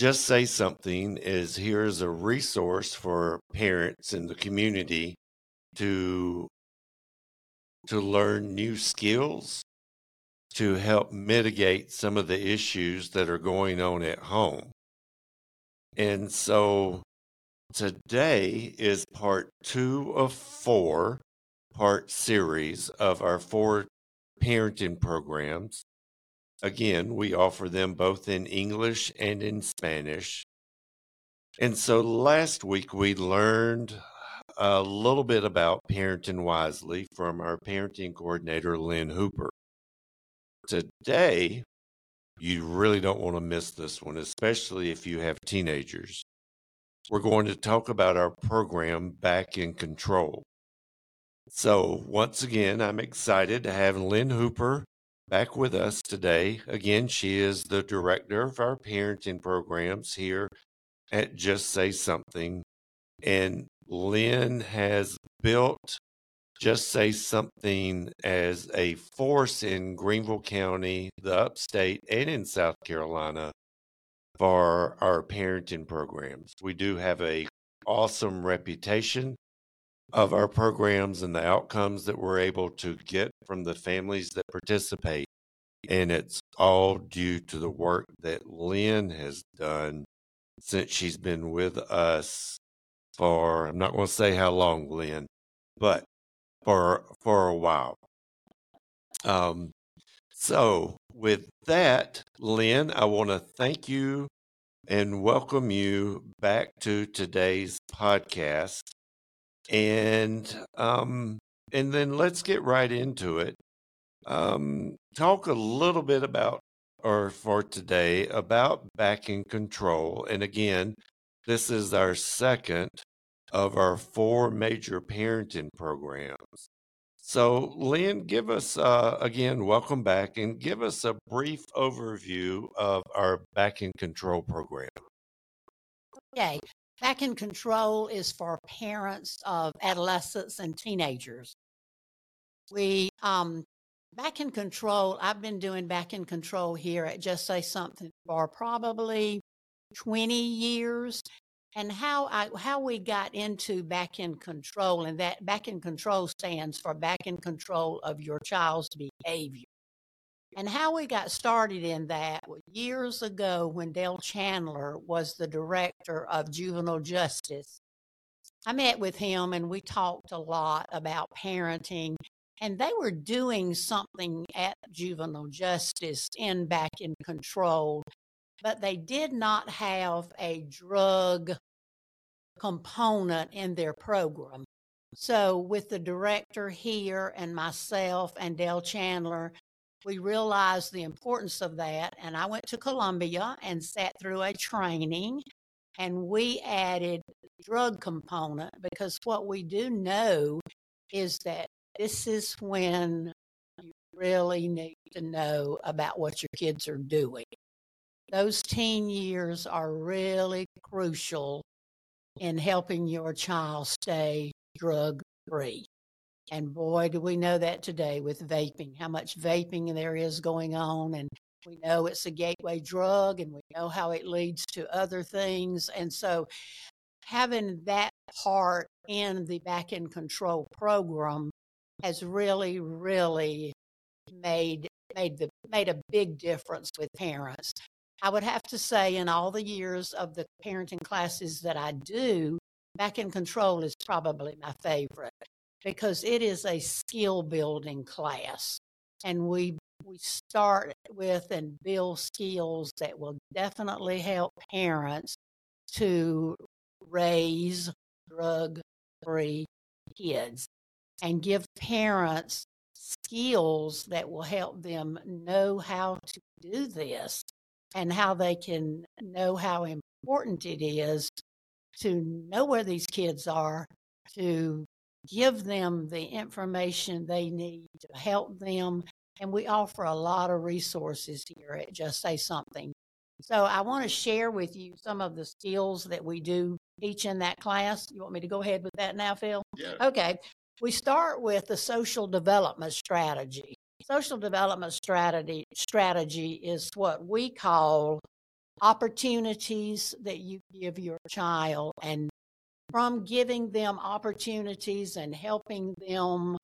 Just Say Something is here is a resource for parents in the community to to learn new skills to help mitigate some of the issues that are going on at home. And so today is part two of four part series of our four parenting programs. Again, we offer them both in English and in Spanish. And so last week we learned a little bit about parenting wisely from our parenting coordinator, Lynn Hooper. Today, you really don't want to miss this one, especially if you have teenagers. We're going to talk about our program, Back in Control. So, once again, I'm excited to have Lynn Hooper back with us today. Again, she is the director of our parenting programs here at Just Say Something. And Lynn has built Just Say Something as a force in Greenville County, the upstate, and in South Carolina for our parenting programs. We do have a awesome reputation of our programs and the outcomes that we're able to get from the families that participate. And it's all due to the work that Lynn has done since she's been with us for, I'm not going to say how long, Lynn, but for, for a while. Um, so, with that, Lynn, I want to thank you and welcome you back to today's podcast and um, and then let's get right into it. Um, talk a little bit about, or for today, about back in control. And again, this is our second of our four major parenting programs. So, Lynn, give us uh, again, welcome back, and give us a brief overview of our Back in Control program. Okay, Back in Control is for parents of adolescents and teenagers. We, um, Back in Control, I've been doing Back in Control here at Just Say Something for probably 20 years. And how I how we got into back in control, and that back in control stands for back in control of your child's behavior. And how we got started in that years ago when Dale Chandler was the director of juvenile justice. I met with him and we talked a lot about parenting. And they were doing something at juvenile justice in back in control, but they did not have a drug component in their program. So, with the director here and myself and Dale Chandler, we realized the importance of that. And I went to Columbia and sat through a training and we added drug component because what we do know is that this is when you really need to know about what your kids are doing. Those teen years are really crucial in helping your child stay drug free. And boy, do we know that today with vaping, how much vaping there is going on. And we know it's a gateway drug and we know how it leads to other things. And so having that part in the back in control program has really, really made made the made a big difference with parents. I would have to say in all the years of the parenting classes that I do, back in control is probably my favorite because it is a skill building class. And we we start with and build skills that will definitely help parents to raise drug free kids and give parents skills that will help them know how to do this and how they can know how important it is to know where these kids are, to give them the information they need to help them. And we offer a lot of resources here at Just Say Something. So I want to share with you some of the skills that we do teach in that class. You want me to go ahead with that now, Phil? Yeah. Okay. We start with the social development strategy. Social development strategy strategy is what we call opportunities that you give your child and from giving them opportunities and helping them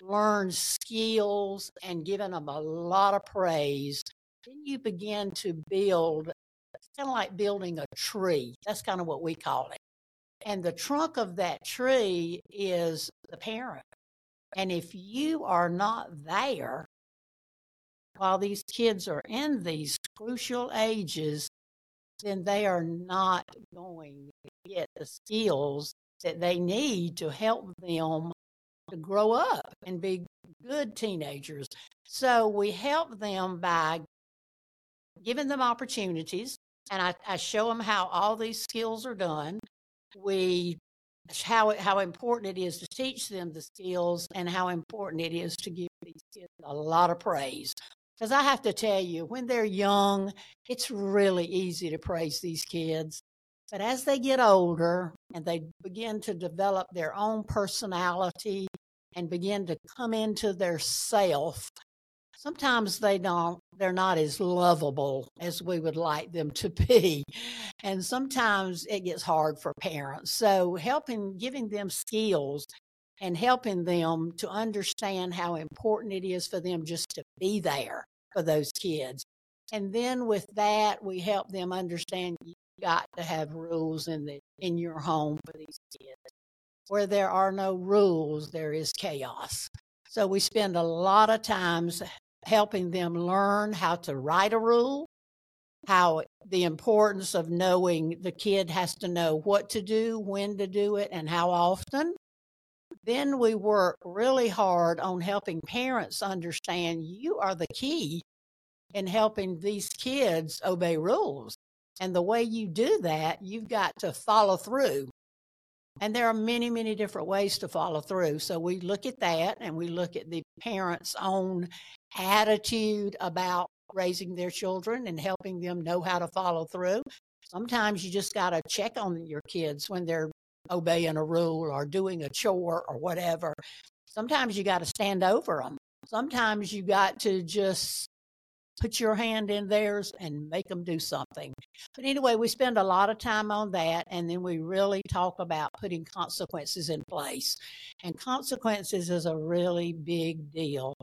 learn skills and giving them a lot of praise, then you begin to build, it's kind of like building a tree. That's kind of what we call it. And the trunk of that tree is the parent. And if you are not there while these kids are in these crucial ages, then they are not going to get the skills that they need to help them to grow up and be good teenagers. So we help them by giving them opportunities, and I, I show them how all these skills are done. We how how important it is to teach them the skills and how important it is to give these kids a lot of praise. Because I have to tell you, when they're young, it's really easy to praise these kids. But as they get older and they begin to develop their own personality and begin to come into their self, sometimes they don't they're not as lovable as we would like them to be and sometimes it gets hard for parents so helping giving them skills and helping them to understand how important it is for them just to be there for those kids. And then with that we help them understand you got to have rules in the in your home for these kids. Where there are no rules there is chaos. So we spend a lot of times helping them learn how to write a rule, how the importance of knowing the kid has to know what to do, when to do it, and how often. Then we work really hard on helping parents understand you are the key in helping these kids obey rules. And the way you do that, you've got to follow through. And there are many, many different ways to follow through. So we look at that and we look at the parents' own attitude about raising their children and helping them know how to follow through. Sometimes you just got to check on your kids when they're obeying a rule or doing a chore or whatever. Sometimes you got to stand over them. Sometimes you got to just put your hand in theirs and make them do something. But anyway, we spend a lot of time on that, and then we really talk about putting consequences in place. And consequences is a really big deal.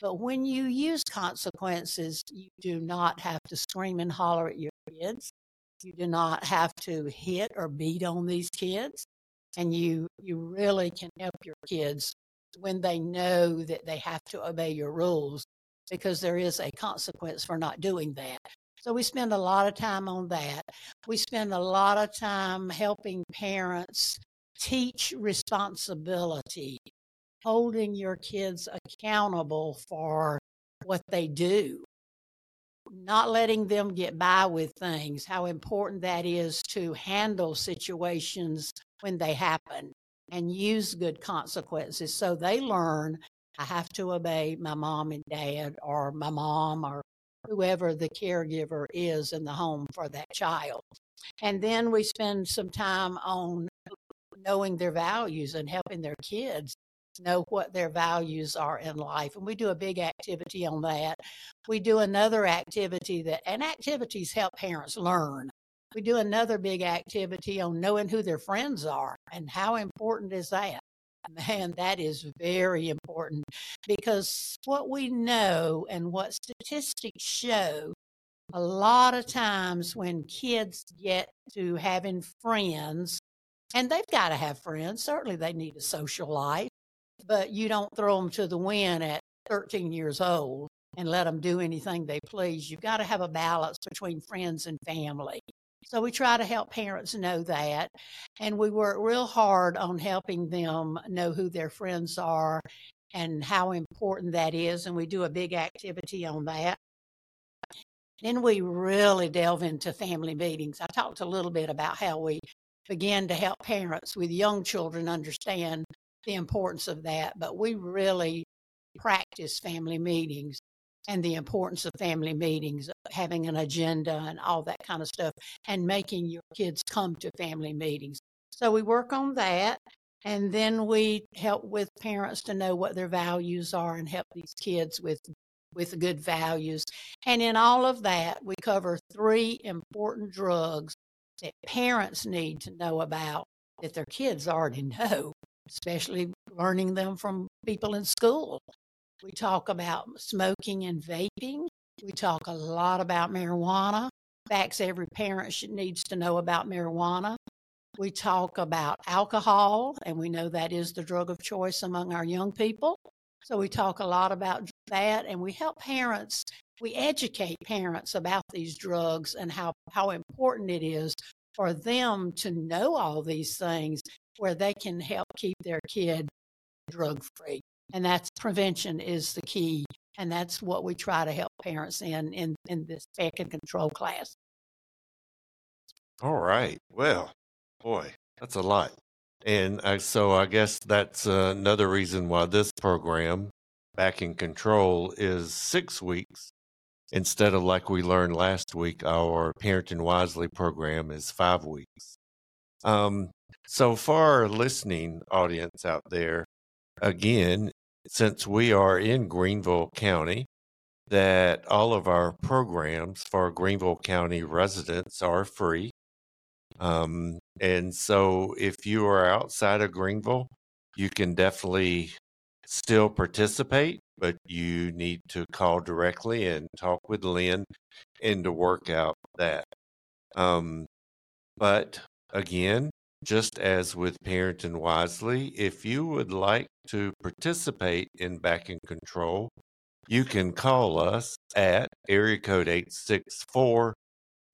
But when you use consequences, you do not have to scream and holler at your kids. You do not have to hit or beat on these kids. And you, you really can help your kids when they know that they have to obey your rules because there is a consequence for not doing that. So we spend a lot of time on that. We spend a lot of time helping parents teach responsibility holding your kids accountable for what they do, not letting them get by with things, how important that is to handle situations when they happen and use good consequences so they learn I have to obey my mom and dad or my mom or whoever the caregiver is in the home for that child. And then we spend some time on knowing their values and helping their kids know what their values are in life. And we do a big activity on that. We do another activity that, and activities help parents learn. We do another big activity on knowing who their friends are and how important is that? Man, that is very important because what we know and what statistics show a lot of times when kids get to having friends, and they've got to have friends, certainly they need a social life but you don't throw them to the wind at 13 years old and let them do anything they please. You've got to have a balance between friends and family. So we try to help parents know that. And we work real hard on helping them know who their friends are and how important that is. And we do a big activity on that. Then we really delve into family meetings. I talked a little bit about how we begin to help parents with young children understand the importance of that, but we really practice family meetings and the importance of family meetings, having an agenda and all that kind of stuff, and making your kids come to family meetings. So we work on that. And then we help with parents to know what their values are and help these kids with with good values. And in all of that, we cover three important drugs that parents need to know about that their kids already know, especially learning them from people in school. We talk about smoking and vaping. We talk a lot about marijuana. Facts every parent should, needs to know about marijuana. We talk about alcohol, and we know that is the drug of choice among our young people. So we talk a lot about that, and we help parents, we educate parents about these drugs and how, how important it is for them to know all these things where they can help keep their kid drug free. And that's prevention is the key. And that's what we try to help parents in in, in this back and control class. All right. Well, boy, that's a lot. And I, so I guess that's another reason why this program, Back in Control, is six weeks instead of like we learned last week, our Parenting Wisely program is five weeks. Um, so, for our listening audience out there, again, since we are in Greenville County, that all of our programs for Greenville County residents are free. Um, and so if you are outside of Greenville, you can definitely still participate, but you need to call directly and talk with Lynn and to work out that. Um, but again, just as with Parenting Wisely, if you would like to participate in Back in Control, you can call us at area code 864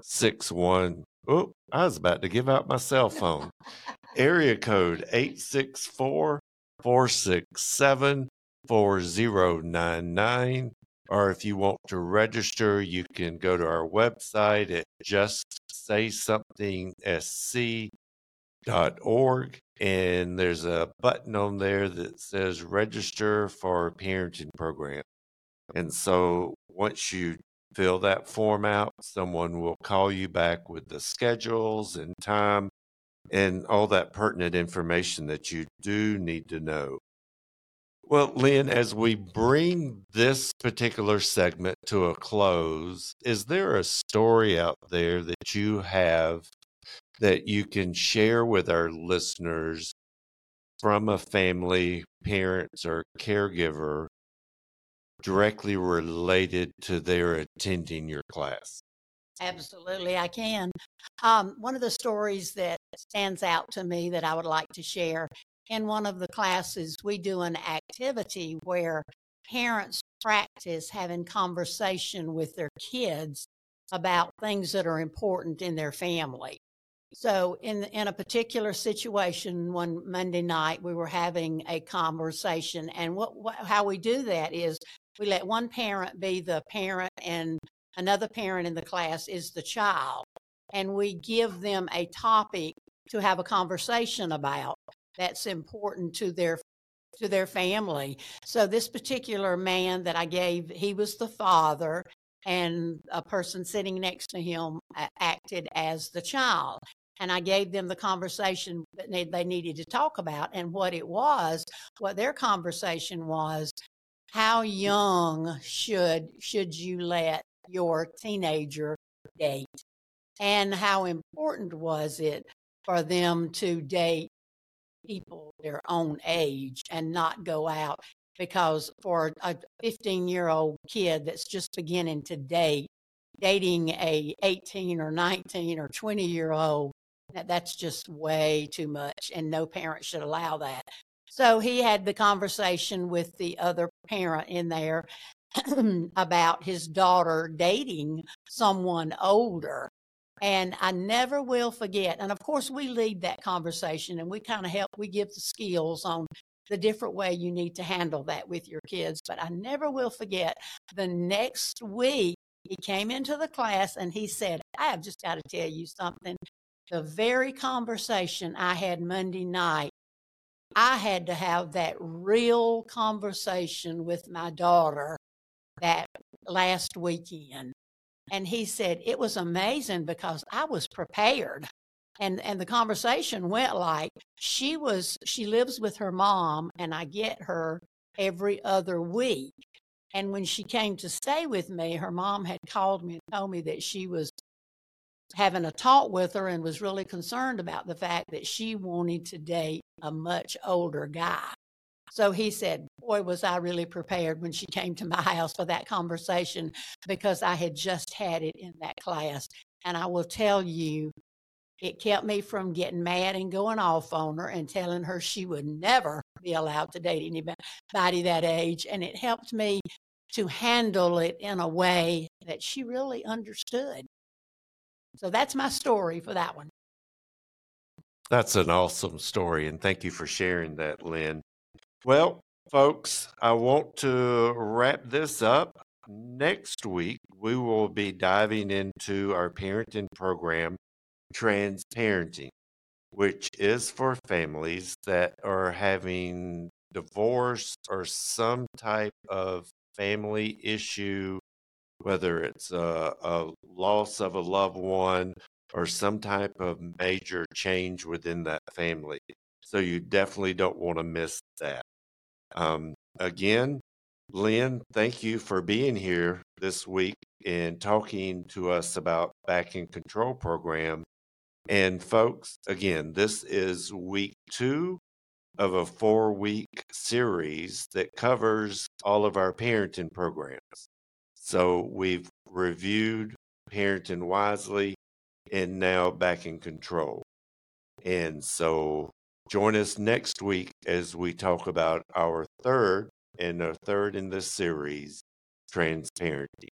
61 Oh, I was about to give out my cell phone. Area code 864 467 4099. Or if you want to register, you can go to our website at justsaysomethingsc.org. And there's a button on there that says register for a parenting program. And so once you fill that form out. Someone will call you back with the schedules and time and all that pertinent information that you do need to know. Well, Lynn, as we bring this particular segment to a close, is there a story out there that you have that you can share with our listeners from a family, parents, or caregiver directly related to their attending your class? Absolutely, I can. Um, one of the stories that stands out to me that I would like to share in one of the classes, we do an activity where parents practice having conversation with their kids about things that are important in their family. So, in in a particular situation, one Monday night, we were having a conversation, and what, what how we do that is we let one parent be the parent and another parent in the class is the child. And we give them a topic to have a conversation about that's important to their to their family. So this particular man that I gave, he was the father and a person sitting next to him acted as the child. And I gave them the conversation that they needed to talk about. And what it was, what their conversation was, how young should should you let your teenager date and how important was it for them to date people their own age and not go out because for a 15 year old kid that's just beginning to date dating a 18 or 19 or 20 year old that's just way too much and no parent should allow that so he had the conversation with the other parent in there about his daughter dating someone older. And I never will forget. And of course, we lead that conversation and we kind of help, we give the skills on the different way you need to handle that with your kids. But I never will forget the next week, he came into the class and he said, I have just got to tell you something. The very conversation I had Monday night I had to have that real conversation with my daughter that last weekend. And he said it was amazing because I was prepared. And and the conversation went like she was she lives with her mom and I get her every other week. And when she came to stay with me, her mom had called me and told me that she was having a talk with her and was really concerned about the fact that she wanted to date a much older guy. So he said, Boy, was I really prepared when she came to my house for that conversation because I had just had it in that class. And I will tell you, it kept me from getting mad and going off on her and telling her she would never be allowed to date anybody that age. And it helped me to handle it in a way that she really understood. So that's my story for that one. That's an awesome story. And thank you for sharing that, Lynn. Well, folks, I want to wrap this up. Next week, we will be diving into our parenting program transparenting, which is for families that are having divorce or some type of family issue, whether it's a, a loss of a loved one or some type of major change within that family. So you definitely don't want to miss that. Um, again, Lynn, thank you for being here this week and talking to us about Back in Control program and folks, again, this is week two of a four week series that covers all of our parenting programs. So we've reviewed Parenting Wisely and now Back in Control. And so join us next week as we talk about our third and our third in this series, Transparency.